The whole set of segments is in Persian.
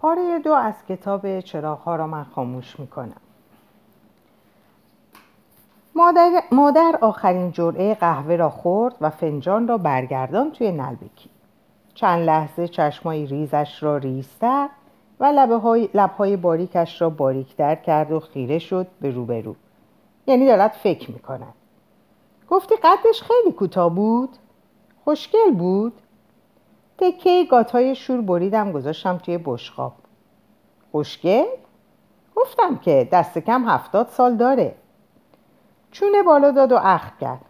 پاره دو از کتاب چراغ را من خاموش می‌کنم. مادر, مادر آخرین جرعه قهوه را خورد و فنجان را برگردان توی نلبکی چند لحظه چشمای ریزش را ریزتر و لبهای, لبهای باریکش را باریکتر کرد و خیره شد به روبرو. یعنی دارد فکر می‌کند. گفتی قدش خیلی کوتاه بود؟ خوشگل بود؟ تکه گاتای شور بریدم گذاشتم توی بشقاب. خوشگل گفتم که دست کم هفتاد سال داره. چونه بالا داد و اخ کرد.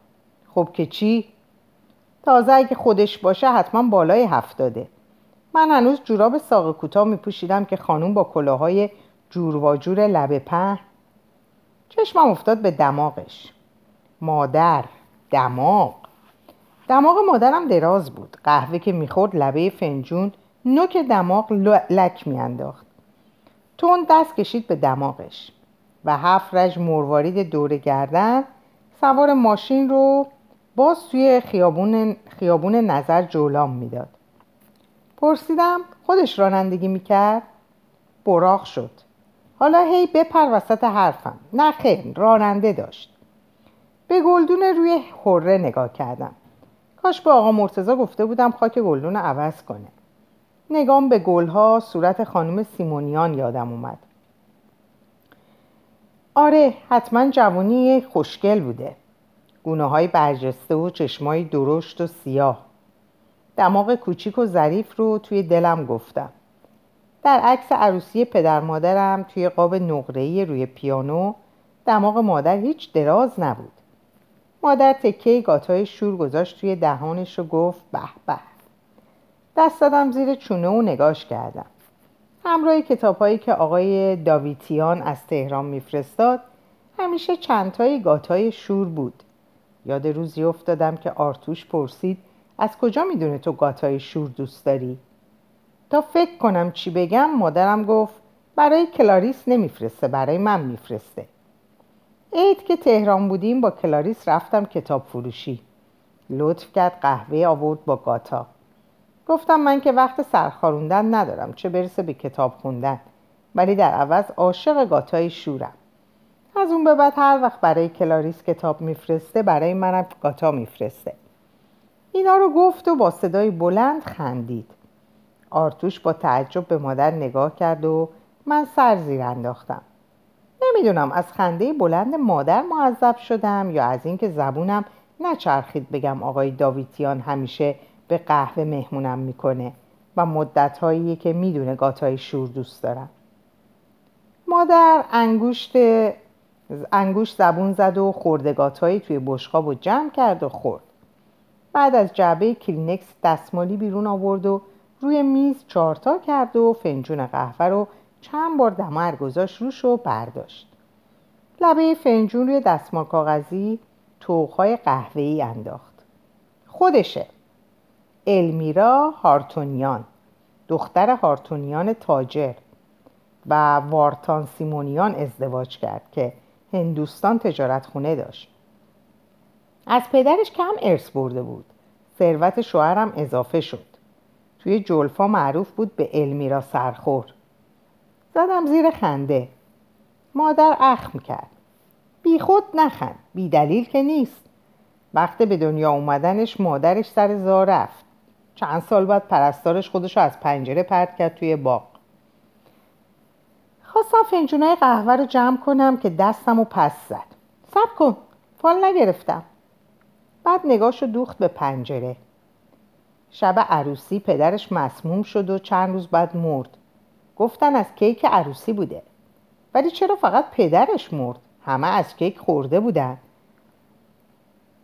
خب که چی؟ تازه اگه خودش باشه حتما بالای هفتاده. من هنوز جوراب ساق کوتاه می پوشیدم که خانوم با کلاهای جور و جور لبه په چشمم افتاد به دماغش. مادر دماغ. دماغ مادرم دراز بود. قهوه که می‌خورد لبه فنجون نوک دماغ لک میانداخت. تون دست کشید به دماغش و هفت رج مروارید دور گردن سوار ماشین رو باز توی خیابون, خیابون نظر جولام می‌داد. پرسیدم خودش رانندگی می‌کرد؟ براغ شد. حالا هی بپر وسط حرفم. نه خیر راننده داشت. به گلدون روی حره نگاه کردم. کاش به آقا مرتزا گفته بودم خاک گلدون عوض کنه. نگام به گلها صورت خانم سیمونیان یادم اومد. آره حتما جوانی خوشگل بوده. گونه های برجسته و چشمای درشت و سیاه. دماغ کوچیک و ظریف رو توی دلم گفتم. در عکس عروسی پدر مادرم توی قاب نقره‌ای روی پیانو دماغ مادر هیچ دراز نبود. مادر تکه گاتای شور گذاشت توی دهانش و گفت به به. دست دادم زیر چونه و نگاش کردم. همراه کتابهایی که آقای داویتیان از تهران میفرستاد همیشه چندتای گاتای شور بود. یاد روزی افتادم که آرتوش پرسید از کجا می‌دونه تو گاتای شور دوست داری؟ تا فکر کنم چی بگم مادرم گفت برای کلاریس نمیفرسته برای من میفرسته. عید که تهران بودیم با کلاریس رفتم کتاب فروشی. لطف کرد قهوه آورد با گاتا. گفتم من که وقت سرخاروندن ندارم چه برسه به کتاب خوندن. ولی در عوض عاشق گاتای شورم. از اون به بعد هر وقت برای کلاریس کتاب میفرسته برای منم گاتا میفرسته. اینا رو گفت و با صدای بلند خندید. آرتوش با تعجب به مادر نگاه کرد و من سر زیر انداختم. نمی‌دونم از خنده بلند مادر معذب شدم یا از اینکه زبونم نچرخید بگم آقای داویتیان همیشه به قهوه مهمونم می‌کنه و مدت هایی که می‌دونه گاتای شور دوست دارم. مادر انگشت انگوش زبون زد و خوردگات توی بشقاب و جمع کرد و خورد. بعد از جعبه کلینکس دستمالی بیرون آورد و روی میز چارتا کرد و فنجون قهوه رو چند بار دمر گذاشت روش و برداشت. لبه فنجون روی دستمال کاغذی توقهای قهوه‌ای انداخت. خودشه. المیرا هارتونیان دختر هارتونیان تاجر و وارتان سیمونیان ازدواج کرد که هندوستان تجارت خونه داشت. از پدرش کم ارث برده بود. ثروت شوهرم اضافه شد. توی جلفا معروف بود به المیرا سرخور. زدم زیر خنده. مادر اخم کرد. بی خود نخند. بی دلیل که نیست. وقت به دنیا اومدنش مادرش سر زار رفت. چند سال بعد پرستارش خودش از پنجره پرد کرد توی باغ. خواستم فنجونای قهوه رو جمع کنم که دستم و پس زد. سب کن. فال نگرفتم. بعد نگاشو دوخت به پنجره. شب عروسی پدرش مسموم شد و چند روز بعد مرد. گفتن از کیک عروسی بوده. ولی چرا فقط پدرش مرد؟ همه از کیک خورده بودن.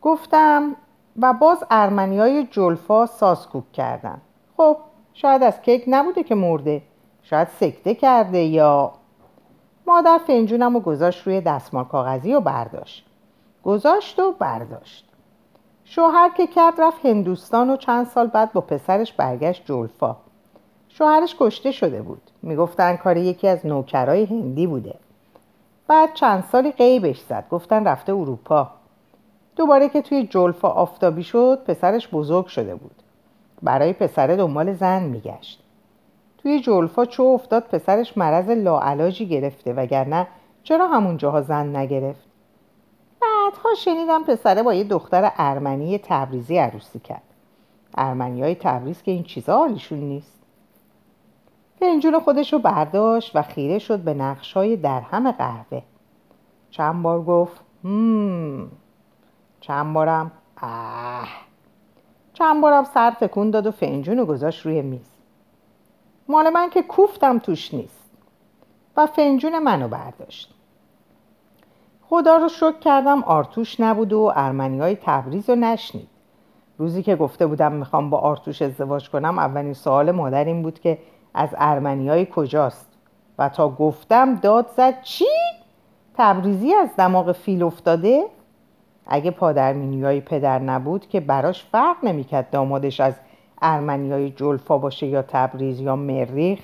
گفتم و باز ارمنی های جلفا ساسکوک کردن. خب شاید از کیک نبوده که مرده. شاید سکته کرده یا مادر فنجونم و گذاشت روی دستمال کاغذی و برداشت. گذاشت و برداشت. شوهر که کرد رفت هندوستان و چند سال بعد با پسرش برگشت جلفا. شوهرش کشته شده بود. می‌گفتن کار یکی از نوکرای هندی بوده. بعد چند سالی قیبش زد. گفتن رفته اروپا. دوباره که توی جلفا آفتابی شد پسرش بزرگ شده بود. برای پسره دنبال زن میگشت. توی جلفا چو افتاد پسرش مرض لاعلاجی گرفته وگرنه چرا همون جاها زن نگرفت؟ بعدها شنیدم پسره با یه دختر ارمنی تبریزی عروسی کرد. ارمنی های تبریز که این چیزا حالیشون نیست. فنجون خودش رو برداشت و خیره شد به نقش های درهم قهوه. چند بار گفت مم. چند بارم اه. چند بارم سر تکون داد و فنجون رو گذاشت روی میز. مال من که کوفتم توش نیست. و فنجون منو برداشت. خدا رو شکر کردم آرتوش نبود و ارمنی های تبریز رو نشنید. روزی که گفته بودم می‌خوام با آرتوش ازدواج کنم اولین سوال مادر این بود که از ارمنی های کجاست و تا گفتم داد زد چی؟ تبریزی از دماغ فیل افتاده؟ اگه پادرمینی های پدر نبود که براش فرق نمی‌کرد دامادش از ارمنی های جلفا باشه یا تبریز یا مریخ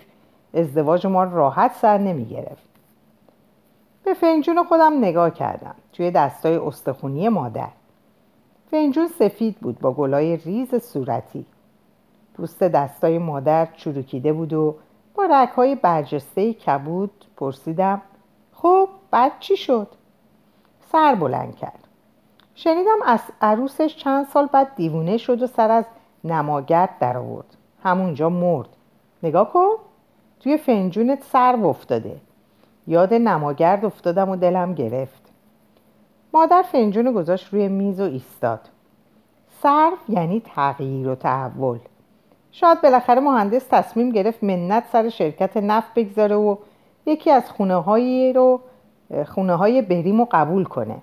ازدواج ما راحت سر نمی‌گرفت به فنجون خودم نگاه کردم توی دستای استخونی مادر فنجون سفید بود با گلای ریز صورتی پوست دستای مادر چروکیده بود و با رکهای برجسته کبود پرسیدم خب بعد چی شد؟ سر بلند کرد. شنیدم از عروسش چند سال بعد دیوونه شد و سر از نماگرد در آورد همونجا مرد. نگاه کن توی فنجونت سر افتاده. یاد نماگرد افتادم و دلم گرفت. مادر فنجون گذاشت روی میز و ایستاد. صرف یعنی تغییر و تحول. شاید بالاخره مهندس تصمیم گرفت منت سر شرکت نفت بگذاره و یکی از خونه های رو خونه های بریم و قبول کنه.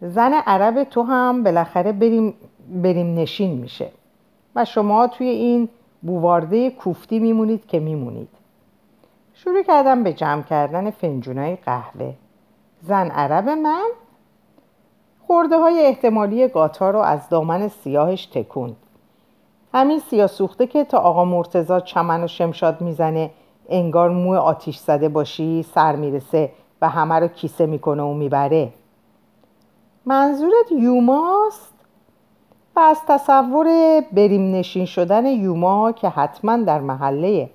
زن عرب تو هم بالاخره بریم, بریم نشین میشه و شما توی این بوارده کوفتی میمونید که میمونید. شروع کردم به جمع کردن فنجونای قهوه. زن عرب من خورده های احتمالی گاتا رو از دامن سیاهش تکوند. همین سیاه سوخته که تا آقا مرتزا چمن و شمشاد می‌زنه انگار مو آتیش زده باشی سر می‌رسه و همه رو کیسه می‌کنه و می‌بره. منظورت یوماست؟ و از تصور بریم نشین شدن یوما که حتما در محله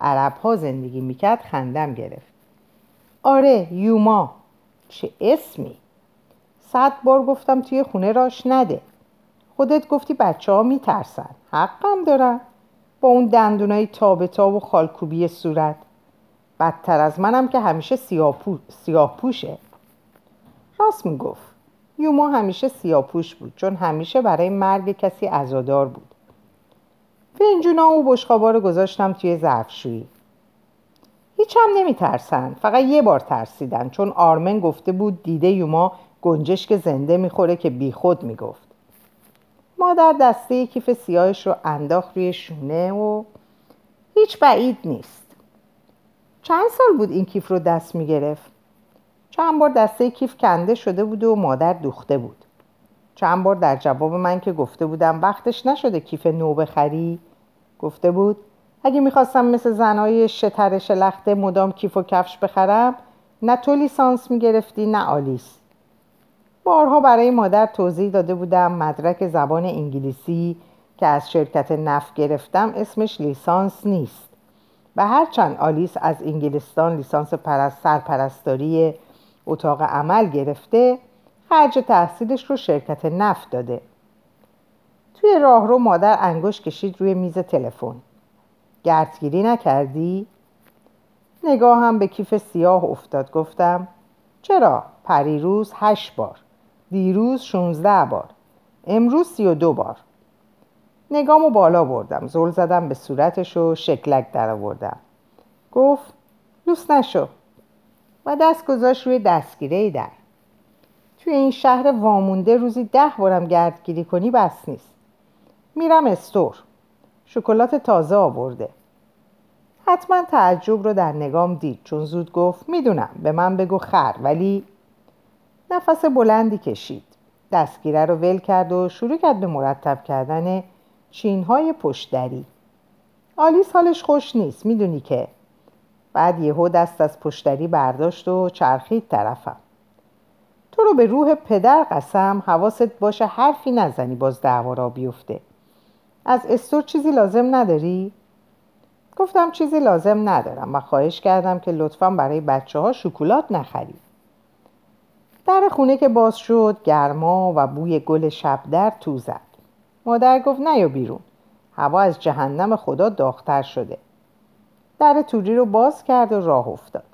عرب ها زندگی می‌کرد خندم گرفت. آره یوما. چه اسمی؟ صد بار گفتم توی خونه راش نده. خودت گفتی بچه ها میترسن. حقم دارن با اون دندونای تابتا و خالکوبی صورت. بدتر از منم که همیشه سیاه, پوشه راست می‌گفت. یوما همیشه سیاه پوش بود چون همیشه برای مرگ کسی عزادار بود. فنجونا و بشخابا رو گذاشتم توی ظرفشویی. هیچ هم نمی ترسن. فقط یه بار ترسیدن چون آرمن گفته بود دیده یوما گنجشک زنده می‌خوره که بیخود می‌گفت. مادر دسته کیف سیاهش رو انداخت روی شونه و هیچ بعید نیست. چند سال بود این کیف رو دست می‌گرفت؟ چند بار دسته کیف کنده شده بود و مادر دوخته بود. چند بار در جواب من که گفته بودم وقتش نشده کیف نو بخری گفته بود اگه می‌خواستم مثل زنای شتر شلخته مدام کیف و کفش بخرم نه تو لیسانس می‌گرفتی نه آلیس. بارها برای مادر توضیح داده بودم مدرک زبان انگلیسی که از شرکت نفت گرفتم اسمش لیسانس نیست. و هرچند آلیس از انگلستان لیسانس پرست سرپرستاری اتاق عمل گرفته خرج تحصیلش رو شرکت نفت داده. توی راهرو مادر انگشت کشید روی میز تلفن. گردگیری نکردی؟ نگاه هم به کیف سیاه افتاد. گفتم چرا؟ پریروز هشت بار. دیروز شونزده بار. امروز سی و دو بار. نگامو بالا بردم. زل زدم به صورتش و شکلک در آوردم. گفت لوس نشو. و دست گذاشت روی دستگیره در. توی این شهر وامونده روزی ده بارم گردگیری کنی بس نیست. میرم استور. شکلات تازه آورده. حتما تعجب رو در نگام دید. چون زود گفت می‌دونم. به من بگو خر. ولی نفس بلندی کشید. دستگیره رو ول کرد و شروع کرد به مرتب کردن چینهای پشتری آلیس حالش خوش نیست می‌دونی که. بعد یهو دست از پشتری برداشت و چرخید طرفم. تو رو به روح پدر قسم حواست باشه حرفی نزنی باز دعوا را بیفته. از استور چیزی لازم نداری؟ گفتم چیزی لازم ندارم و خواهش کردم که لطفا برای بچه ها شکلات نخرید. در خونه که باز شد گرما و بوی گل شبدر تو زد. مادر گفت نیا بیرون. هوا از جهنم خدا داختر شده. در توری رو باز کرد و راه افتاد.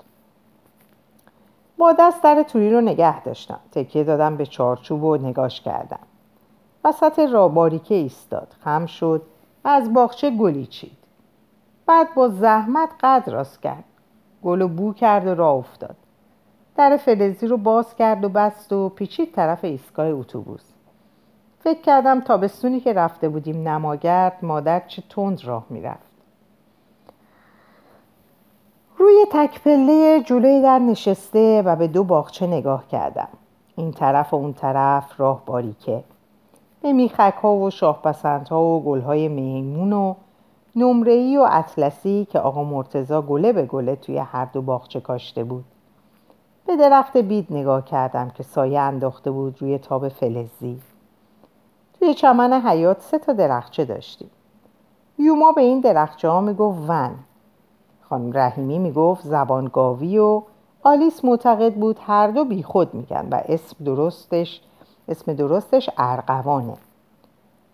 با دست در توری رو نگه داشتم. تکیه دادم به چارچوب و نگاش کردم. وسط را باریکه ایستاد. خم شد از باغچه گلی چید. بعد با زحمت قد راست کرد. گل و بو کرد و راه افتاد. در فلزی رو باز کرد و بست و پیچید طرف ایستگاه اتوبوس. فکر کردم تابستونی که رفته بودیم نماگرد مادر چه تند راه می‌رفت. روی تک پله جلوی در نشسته و به دو باغچه نگاه کردم. این طرف و اون طرف راه باریکه به میخک ها و شاه ها و گل های میمون و نمرهی و اطلسی که آقا مرتزا گله به گله توی هر دو باغچه کاشته بود. درخت بید نگاه کردم که سایه انداخته بود روی تاب فلزی. توی چمن حیات سه تا درخچه داشتیم. یوما به این درخچه ها می‌گفت ون. خانم رحیمی می‌گفت زبانگاوی و آلیس معتقد بود هر دو بیخود میگن و اسم درستش اسم درستش ارقوانه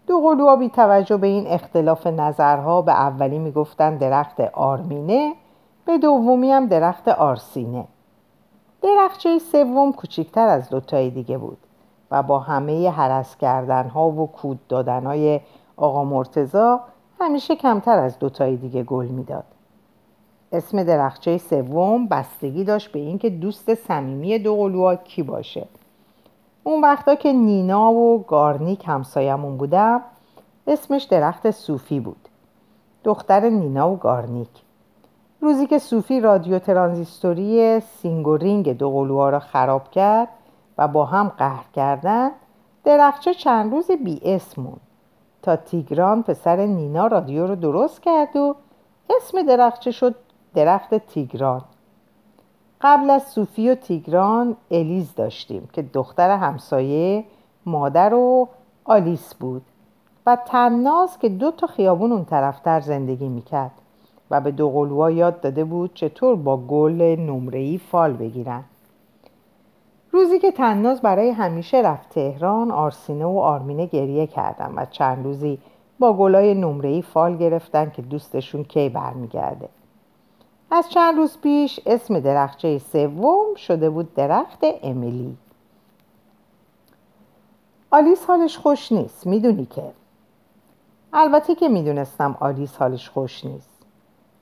دو قلوها بی توجه به این اختلاف نظرها به اولی می‌گفتن درخت آرمینه به دومی هم درخت آرسینه. درخچه سوم کوچکتر از دوتای دیگه بود و با همه حرس کردن ها و کود دادن های آقا مرتزا همیشه کمتر از دوتای دیگه گل می‌داد. اسم درختچه سوم بستگی داشت به اینکه دوست صمیمی دو قلوها کی باشه. اون وقتا که نینا و گارنیک همسایمون بودن اسمش درخت صوفی بود. دختر نینا و گارنیک. روزی که صوفی رادیو ترانزیستوری سینگورینگ دو قلوها را خراب کرد و با هم قهر کردن درختچه چند روز بی اسم موند تا تیگران پسر نینا رادیو رو درست کرد و اسم درخچه شد درخت تیگران. قبل از صوفی و تیگران الیز داشتیم که دختر همسایه مادر و آلیس بود و تناز که دو تا خیابون اون طرفتر زندگی می‌کرد. و به دوقلوها یاد داده بود چطور با گل نمرهی فال بگیرن. روزی که تناز برای همیشه رفت تهران آرسینه و آرمینه گریه کردن و چند روزی با گلای نمرهی فال گرفتن که دوستشون کی برمیگرده. از چند روز پیش اسم درخچه سوم شده بود درخت امیلی. آلیس حالش خوش نیست می‌دونی که. البته که می‌دونستم آلیس حالش خوش نیست.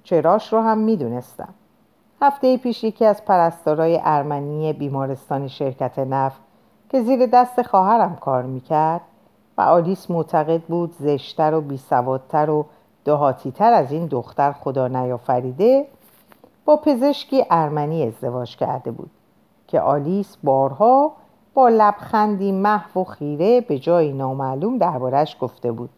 چراش رو هم می‌دونستم. هفته پیش یکی از پرستارای ارمنی بیمارستان شرکت نفت که زیر دست خواهرم کار می‌کرد و آلیس معتقد بود زشتر و بیسوادتر و دهاتیتر از این دختر خدا نیافریده با پزشکی ارمنی ازدواج کرده بود که آلیس بارها با لبخندی محو و خیره به جای نامعلوم دربارش گفته بود.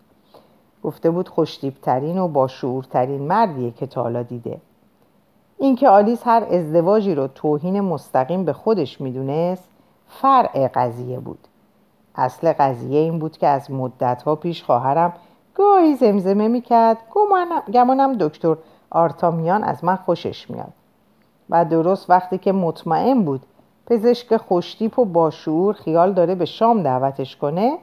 گفته بود خوشتیبترین و با شعورترین مردیه که تا دیده. اینکه آلیس هر ازدواجی رو توهین مستقیم به خودش می‌دونست فرع قضیه بود. اصل قضیه این بود که از مدتها پیش خواهرم گاهی زمزمه می‌کرد گمانم دکتر آرتامیان از من خوشش میاد و درست وقتی که مطمئن بود پزشک خوشتیپ و باشعور خیال داره به شام دعوتش کنه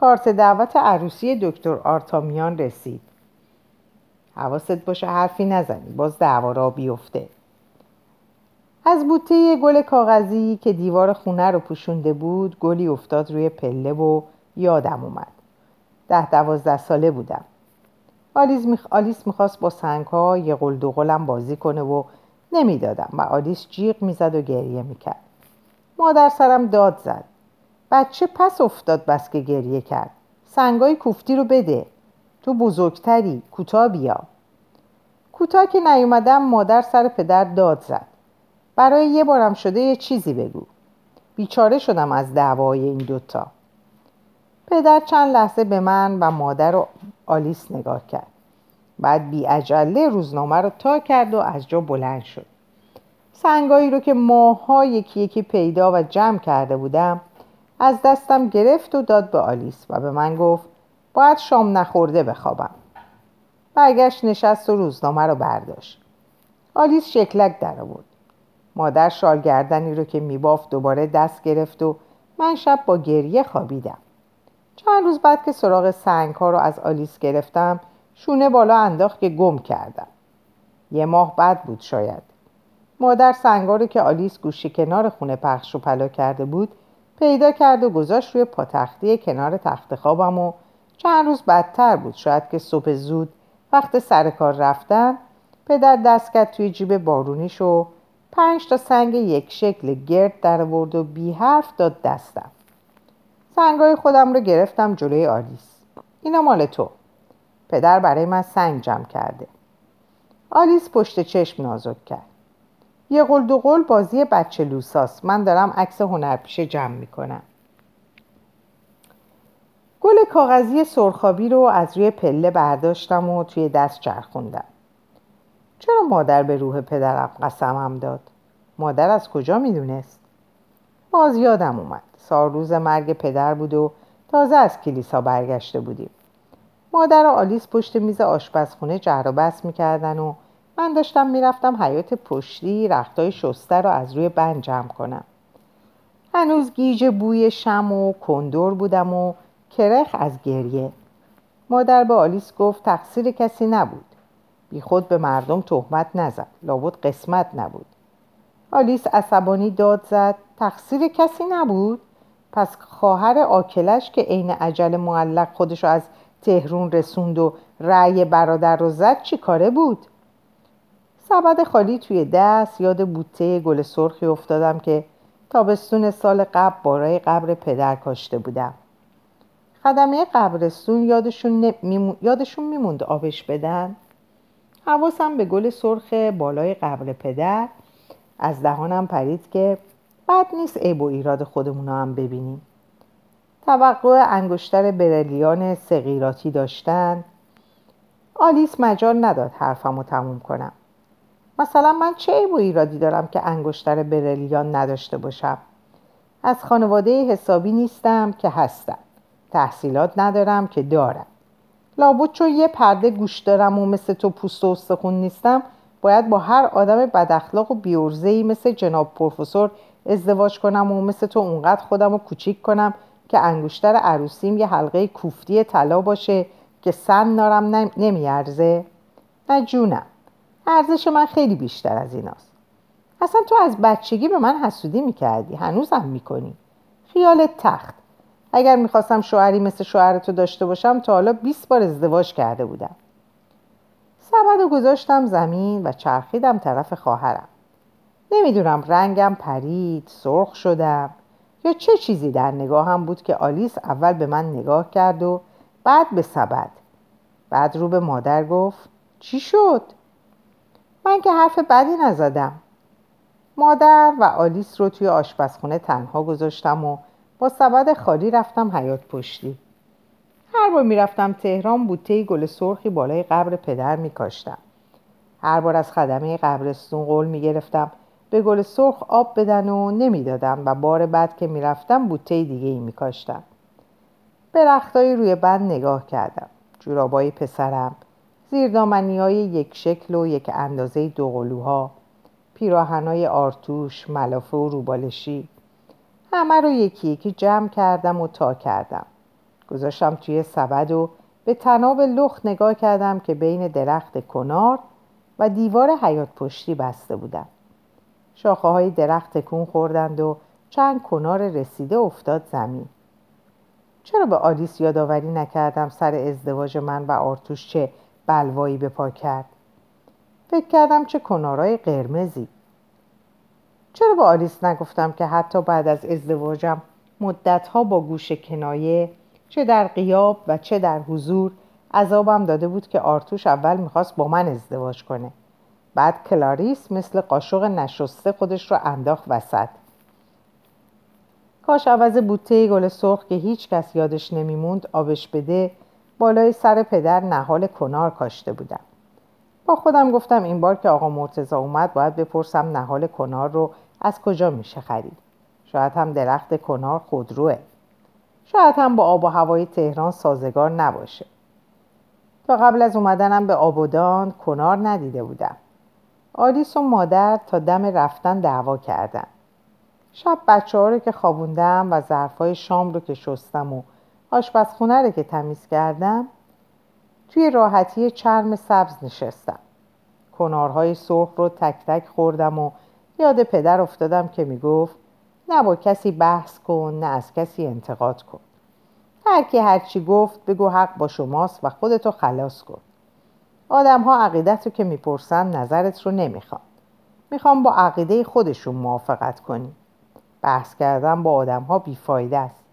کارت دعوت عروسی دکتر آرتامیان رسید. حواست باشه حرفی نزنی باز دعوا را بیفته. از بوته گل کاغذی که دیوار خونه رو پوشونده بود گلی افتاد روی پله و یادم اومد. ده دوازده ساله بودم. آلیس, میخ... آلیس می‌خواست با سنگ ها یه قل دو قلم بازی کنه و نمی‌دادم و آلیس جیغ می‌زد و گریه می‌کرد. مادر سرم داد زد. بچه پس افتاد بس که گریه کرد. سنگای کوفتی رو بده. تو بزرگتری کوتا بیا. کوتا که نیومدم مادر سر پدر داد زد. برای یه بارم شده یه چیزی بگو. بیچاره شدم از دعوای این دوتا. پدر چند لحظه به من و مادر و آلیس نگاه کرد. بعد بی اجله روزنامه رو تا کرد و از جا بلند شد. سنگایی رو که ماها یکی یکی پیدا و جمع کرده بودم از دستم گرفت و داد به آلیس و به من گفت باید شام نخورده بخوابم. برگشت نشست و روزنامه رو برداشت. آلیس شکلک در آورد. مادر شال گردنی رو که میبافت دوباره دست گرفت و من شب با گریه خوابیدم. چند روز بعد که سراغ سنگ ها رو از آلیس گرفتم شونه بالا انداخت که گم کردم. یه ماه بعد بود شاید. مادر سنگا رو که آلیس گوشی کنار خونه پخش و پلا کرده بود پیدا کرد و گذاشت روی پاتختی کنار تخت خوابم و چند روز بدتر بود. شاید که صبح زود وقت سر کار رفتن پدر دست کرد توی جیب بارونیش و پنج تا سنگ یک شکل گرد در ورد و بی حرف داد دستم. سنگای خودم رو گرفتم جلوی آلیس. اینا مال تو. پدر برای من سنگ جمع کرده. آلیس پشت چشم نازک کرد. یه قل دو قل بازی بچه لوساس من دارم عکس هنرپیشه جمع می‌کنم. گل کاغذی سرخابی رو از روی پله برداشتم و توی دست چرخوندم. چرا مادر به روح پدرم قسمم داد؟ مادر از کجا می‌دونست؟ باز یادم اومد. سال روز مرگ پدر بود و تازه از کلیسا برگشته بودیم. مادر و آلیس پشت میز آشپزخونه جر و بس می‌کردن و من داشتم می‌رفتم حیات پشتی رختای شسته رو از روی بند جمع کنم. هنوز گیج بوی شم و کندور بودم و کرخ از گریه. مادر به آلیس گفت تقصیر کسی نبود. بی خود به مردم تهمت نزد لابد قسمت نبود. آلیس عصبانی داد زد تقصیر کسی نبود؟ پس خواهر آکلش که عین عجل معلق خودش از تهرون رسوند و رأی برادر رو زد چی کاره بود؟ سبد خالی توی دست یاد بوته گل سرخی افتادم که تابستون سال قبل بارای قبر پدر کاشته بودم. خدمه قبرستون یادشون, یادشون میموند آبش بدن. حواسم به گل سرخ بالای قبر پدر. از دهانم پرید که بد نیست عیب و ایراد خودمون هم ببینیم. توقع انگشتر برلیان سقیراتی داشتن. آلیس مجال نداد حرفم رو تموم کنم. مثلا من چه عیب و ایرادی دارم که انگشتر برلیان نداشته باشم؟ از خانواده حسابی نیستم که هستم. تحصیلات ندارم که دارم. لابد چون یه پرده گوش دارم و مثل تو پوست و استخون نیستم باید با هر آدم بداخلاق و بیورزهی مثل جناب پروفسور ازدواج کنم و مثل تو اونقدر خودم رو کوچیک کنم که انگشتر عروسیم یه حلقه کوفتی طلا باشه که سن نارم نمیارزه. نه جونم. ارزش من خیلی بیشتر از ایناست. اصلا تو از بچگی به من حسودی می‌کردی. هنوزم می‌کنی. خیال تخت. اگر می‌خواستم شوهری مثل شوهر تو داشته باشم تا حالا 20 بار ازدواج کرده بودم. سبد و گذاشتم زمین و چرخیدم طرف خواهرم. نمی‌دونم رنگم پرید سرخ شدم یا چه چیزی در نگاهم بود که آلیس اول به من نگاه کرد و بعد به سبد. بعد رو به مادر گفت چی شد؟ من که حرف بدی نزدم. مادر و آلیس رو توی آشپزخونه تنها گذاشتم و با سبد خالی رفتم حیات پشتی. هر بار می‌رفتم تهران بوته گل سرخی بالای قبر پدر میکاشتم. هر بار از خدمه قبرستون قول می‌گرفتم به گل سرخ آب بدن و نمی‌دادم و بار بعد که می‌رفتم بوته دیگه ای میکاشتم. به رختای روی بند نگاه کردم. جورابای پسرم زیردامنی های یک شکل و یک اندازه دو قلوها پیراهنای آرتوش ملافه و روبالشی. همه رو یکی یکی جمع کردم و تا کردم. گذاشتم توی سبد و به تناب لخت نگاه کردم که بین درخت کنار و دیوار حیات پشتی بسته بودم شاخه های درخت تکون خوردند و چند کنار رسیده افتاد زمین. چرا به آلیس یادآوری نکردم سر ازدواج من و آرتوش چه بلوایی به پا کرد. فکر کردم چه کنارای قرمزی. چرا به آلیس نگفتم که حتی بعد از ازدواجم مدتها با گوش کنایه چه در قیاب و چه در حضور عذابم داده بود که آرتوش اول می‌خواست با من ازدواج کنه. بعد کلاریس مثل قاشق نشسته خودش رو انداخت وسط. کاش عوض بوته گل سرخ که هیچ کس یادش نمیموند آبش بده بالای سر پدر نهال کنار کاشته بودم. با خودم گفتم این بار که آقا مرتزا اومد باید بپرسم نهال کنار رو از کجا میشه خرید. شاید هم درخت کنار خودروه. شاید هم با آب و هوای تهران سازگار نباشه. تا قبل از اومدنم به آبودان کنار ندیده بودم. آلیس و مادر تا دم رفتن دعوا کردن. شب بچه ها رو که خوابوندم و ظرفای شام رو که شستم و آشپزخونه رو که تمیز کردم توی راحتی چرم سبز نشستم. کنارهای سرخ رو تک تک خوردم و یاد پدر افتادم که می‌گفت نه با کسی بحث کن نه از کسی انتقاد کن. هر کی هرچی گفت بگو حق با شماست و خودتو خلاص کن. آدم ها عقیدت رو که می‌پرسن نظرت رو نمی‌خوان. می‌خوام با عقیده خودشون موافقت کنی. بحث کردم با آدم ها بیفایده است.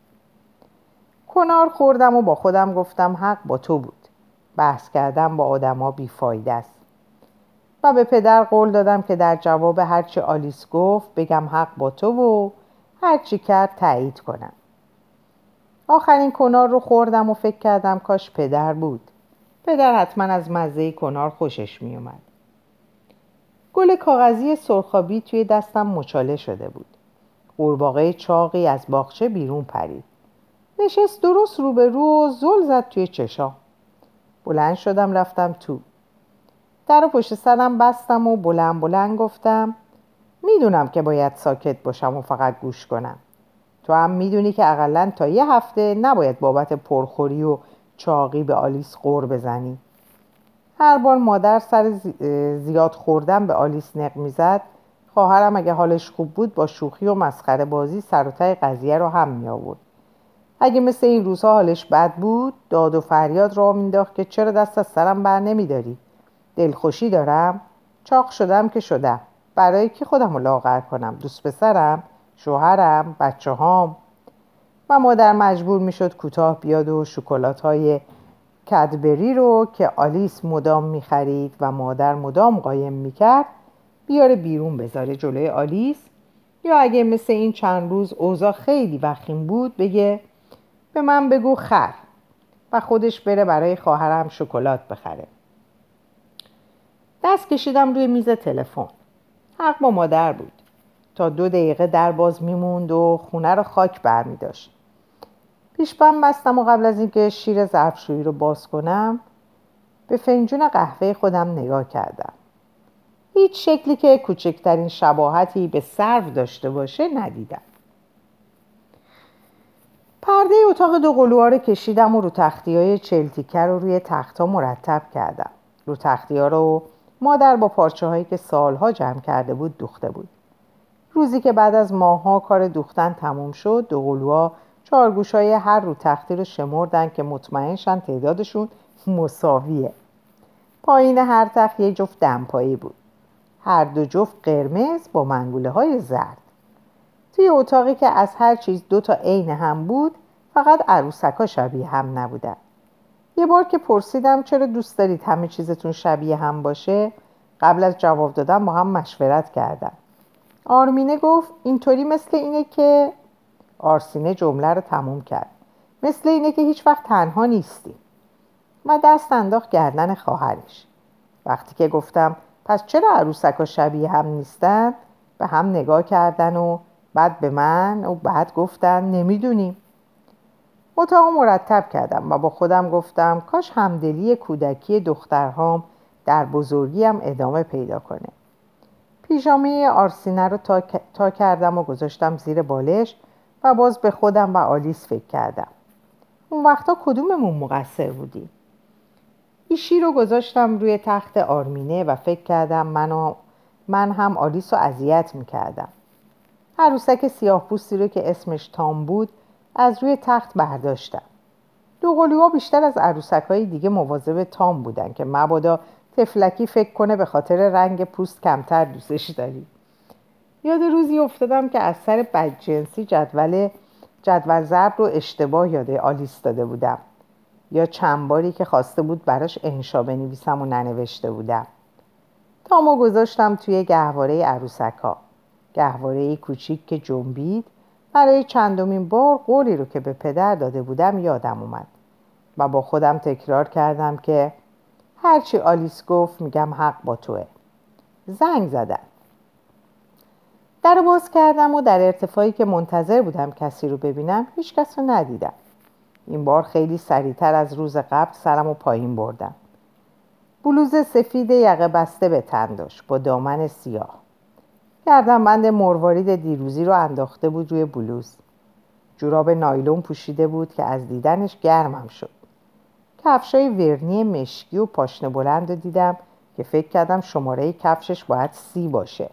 کنار خوردم و با خودم گفتم حق با تو بود. بحث کردم با آدما بیفایده است. و به پدر قول دادم که در جواب هرچی آلیس گفت بگم حق با تو و هرچی کرد تایید کنم. آخرین کنار رو خوردم و فکر کردم کاش پدر بود. پدر حتما از مزه کنار خوشش میومد گل کاغذی سرخابی توی دستم مچاله شده بود. قورباغه چاقی از باغچه بیرون پرید. نشست درست روبرو و زل زد توی چشام. بلند شدم رفتم تو. در و پشت سرم بستم و بلند بلند گفتم می‌دونم که باید ساکت باشم و فقط گوش کنم. تو هم می‌دونی که اقلا تا یه هفته نباید بابت پرخوری و چاقی به آلیس قور بزنی. هر بار مادر سر زیاد خوردن به آلیس نق می‌زد خواهرم اگه حالش خوب بود با شوخی و مسخره بازی سر و قضیه رو هم می آورد اگه مثل این روزها حالش بد بود داد و فریاد را مینداخت که چرا دست از سرم بر نمیداری؟ دلخوشی دارم چاق شدم که شدم. برای کی خودم رو لاغر کنم؟ دوست پسرم شوهرم بچه هام و مادر مجبور می‌شد کوتاه بیاد و شکلات های کدبری رو که آلیس مدام می‌خرید و مادر مدام قایم می‌کرد بیاره بیرون بذاره جلوی آلیس. یا اگه مثل این چند روز اوضاع خیلی وخیم بود بگه به من بگو خر و خودش بره برای خواهرم شکلات بخره. دست کشیدم روی میز تلفن. حق با مادر بود. تا دو دقیقه در باز میموند و خونه رو خاک برمی داشت پیشبم بستم و قبل از اینکه شیر ظرفشویی رو باز کنم به فنجون قهوه خودم نگاه کردم. هیچ شکلی که کوچکترین شباهتی به سرو داشته باشه ندیدم. پرده اتاق دو قلوها رو کشیدم و رو تختی های چلتیکه رو روی تختها مرتب کردم. رو تختی ها رو مادر با پارچه هایی که سالها جمع کرده بود دوخته بود. روزی که بعد از ماهها کار دوختن تموم شد دو قلوها چارگوش های هر رو تختی رو شمردن که مطمئنشن تعدادشون مساویه. پایین هر تخت یه جفت دمپایی بود. هر دو جفت قرمز با منگوله های زرد. توی اتاقی که از هر چیز دو تا عین هم بود فقط عروسکا شبیه هم نبودن. یه بار که پرسیدم چرا دوست دارید همه چیزتون شبیه هم باشه قبل از جواب دادن با هم مشورت کردن. آرمینه گفت اینطوری مثل اینه که آرسینه جمله رو تموم کرد. مثل اینه که هیچ وقت تنها نیستیم. و دست انداخت گردن خواهرش. وقتی که گفتم پس چرا عروسک شبیه هم نیستن؟ به هم نگاه کردن و بعد به من و بعد گفتن نمی‌دونیم اتاق مرتب کردم و با خودم گفتم کاش همدلی کودکی دخترهام در بزرگیم ادامه پیدا کنه. پیژامه آرسینه رو تا, تا کردم و گذاشتم زیر بالش و باز به خودم و آلیس فکر کردم. اون وقتا کدوممون مقصر بودیم؟ ایشی رو گذاشتم روی تخت آرمینه و فکر کردم من, من هم آلیس رو اذیت می‌کردم. عروسک سیاه پوستی رو که اسمش تام بود از روی تخت برداشتم. دو قلوها بیشتر از عروسک های دیگه مواظب تام بودن که مبادا تفلکی فکر کنه به خاطر رنگ پوست کمتر دوستش داری. یاد روزی افتادم که از سر بدجنسی جدول جدول ضرب رو اشتباه یاده آلیس داده بودم. یا چند باری که خواسته بود براش انشا بنویسم و ننوشته بودم. تامو گذاشتم توی گهواره عروسک ها گهواره کوچیک که جنبید. برای چندمین بار قولی رو که به پدر داده بودم یادم اومد. و با خودم تکرار کردم که هرچی آلیس گفت میگم حق با توه. زنگ زدن. در باز کردم و در ارتفاعی که منتظر بودم کسی رو ببینم هیچ کس رو ندیدم. این بار خیلی سریعتر از روز قبل سرم و پایین بردم. بلوز سفید یقه بسته به تن داشت با دامن سیاه. بند مروارید دیروزی رو انداخته بود روی بلوز. جوراب نایلون پوشیده بود که از دیدنش گرمم شد. کفشای ورنی مشکی و پاشنه بلند رو دیدم که فکر کردم شماره کفشش باید سی باشه.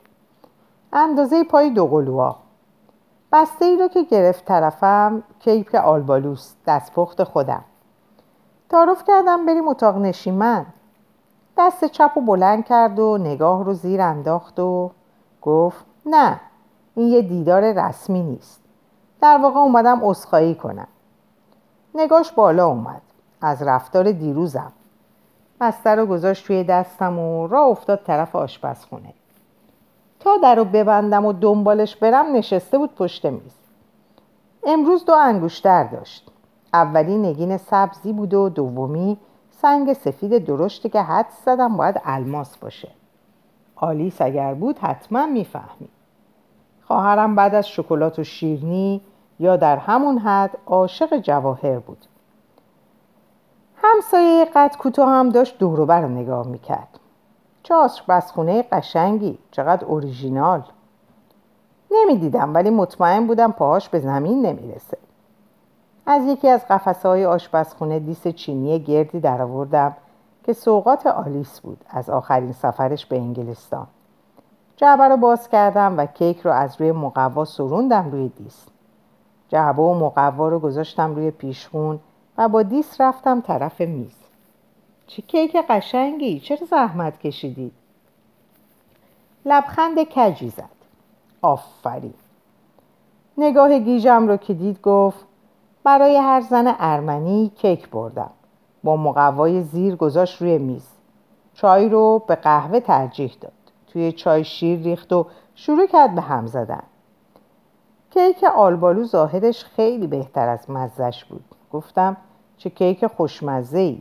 اندازه پای دوقلوها بسته ای رو که گرفت طرفم کیک آلبالوس دستپخت خودم. تعارف کردم بریم اتاق نشیمن. دست چپ و بلند کرد و نگاه رو زیر انداخت و گفت نه این یه دیدار رسمی نیست. در واقع اومدم اسخایی کنم. نگاش بالا اومد. از رفتار دیروزم. بسته رو گذاشت توی دستم و راه افتاد طرف آشپزخونه. تا در رو ببندم و دنبالش برم نشسته بود پشت میز. امروز دو انگوشتر داشت. اولی نگین سبزی بود و دومی سنگ سفید درشته که حد زدم باید الماس باشه. آلیس اگر بود حتما می‌فهمید خواهرم بعد از شکلات و شیرنی یا در همون حد عاشق جواهر بود. همسایه قد کوتاه هم داشت دوروبر رو نگاه می‌کرد. چه آشپزخونه قشنگی چقدر اوریژینال نمی‌دیدم ولی مطمئن بودم پاهاش به زمین نمی‌رسه. از یکی از قفسه های آشپزخونه دیس چینی گردی درآوردم. که سوقات آلیس بود از آخرین سفرش به انگلستان. جعبه رو باز کردم و کیک رو از روی مقوا سروندم روی دیس. جعبه و مقوا رو گذاشتم روی پیشخون و با دیس رفتم طرف میز. چه کیک قشنگی؟ چرا زحمت کشیدی؟ لبخند کجی زد. آفرین. نگاه گیجم رو که دید گفت برای هر زن ارمنی کیک بردم. با مقوای زیر گذاشت روی میز. چای رو به قهوه ترجیح داد. توی چای شیر ریخت و شروع کرد به هم زدن. کیک آلبالو ظاهرش خیلی بهتر از مزش بود. گفتم چه کیک خوشمزه ای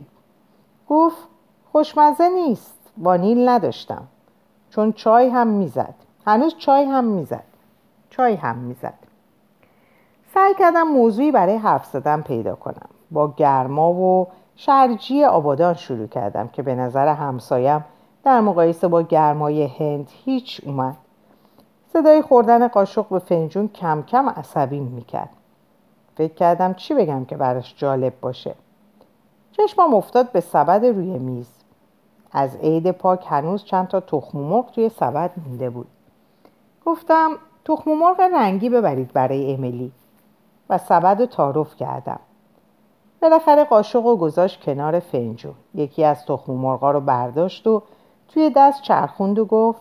گفت خوشمزه نیست وانیل نداشتم. چون چای هم می‌زد. هنوز چای هم می‌زد. چای هم می‌زد. سعی کردم موضوعی برای حرف زدن پیدا کنم. با گرما و شرجی آبادان شروع کردم که به نظر همسایم در مقایسه با گرمای هند هیچ اومد. صدای خوردن قاشق به فنجون کم کم عصبی می‌کرد. فکر کردم چی بگم که براش جالب باشه. چشمم افتاد به سبد روی میز. از عید پاک هنوز چند تا تخم مرغ توی سبد مونده بود. گفتم تخم مرغ رنگی ببرید برای امیلی. و سبد رو تعارف کردم. بالاخره قاشق و گذاشت کنار فنجون یکی از تخم مرغا رو برداشت و توی دست چرخوند و گفت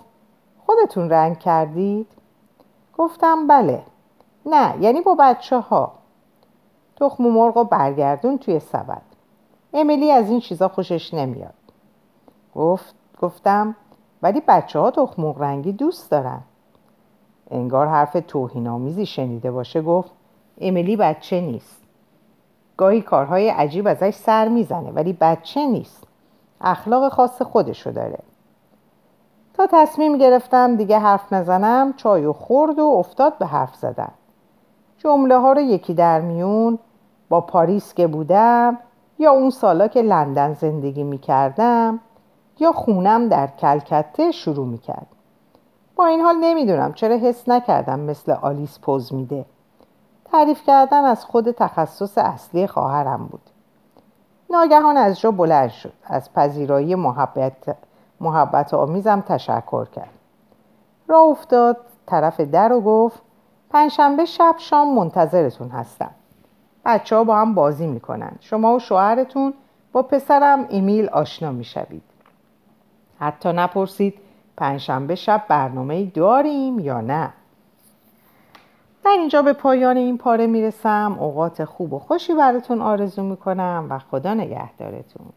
خودتون رنگ کردید؟ گفتم بله. نه یعنی با بچه ها تخم مرغ و برگردون توی سبد. امیلی از این چیزا خوشش نمیاد. گفت گفتم ولی بچه ها تخم رنگی دوست دارن. انگار حرف توهینآمیزی شنیده باشه گفت امیلی بچه نیست. گاهی کارهای عجیب ازش سر می‌زنه ولی بچه نیست اخلاق خاص خودشو داره تا تصمیم گرفتم دیگه حرف نزنم چای و خورد و افتاد به حرف زدن جمله ها رو یکی در میون با پاریس که بودم یا اون سالا که لندن زندگی می کردم یا خونم در کلکته شروع می کرد. با این حال نمی‌دونم چرا حس نکردم مثل آلیس پوز میده. تعریف کردن از خود تخصص اصلی خواهرم بود. ناگهان از جا بلند شد. از پذیرایی محبت, محبت آمیزم تشکر کرد. راه افتاد طرف در و گفت پنجشنبه شب شام منتظرتون هستم. بچه ها با هم بازی می‌کنن شما و شوهرتون با پسرم ایمیل آشنا می‌شوید حتی نپرسید پنجشنبه شب برنامه داریم یا نه در اینجا به پایان این پاره می‌رسم. اوقات خوب و خوشی براتون آرزو می‌کنم و خدا نگهدارتون.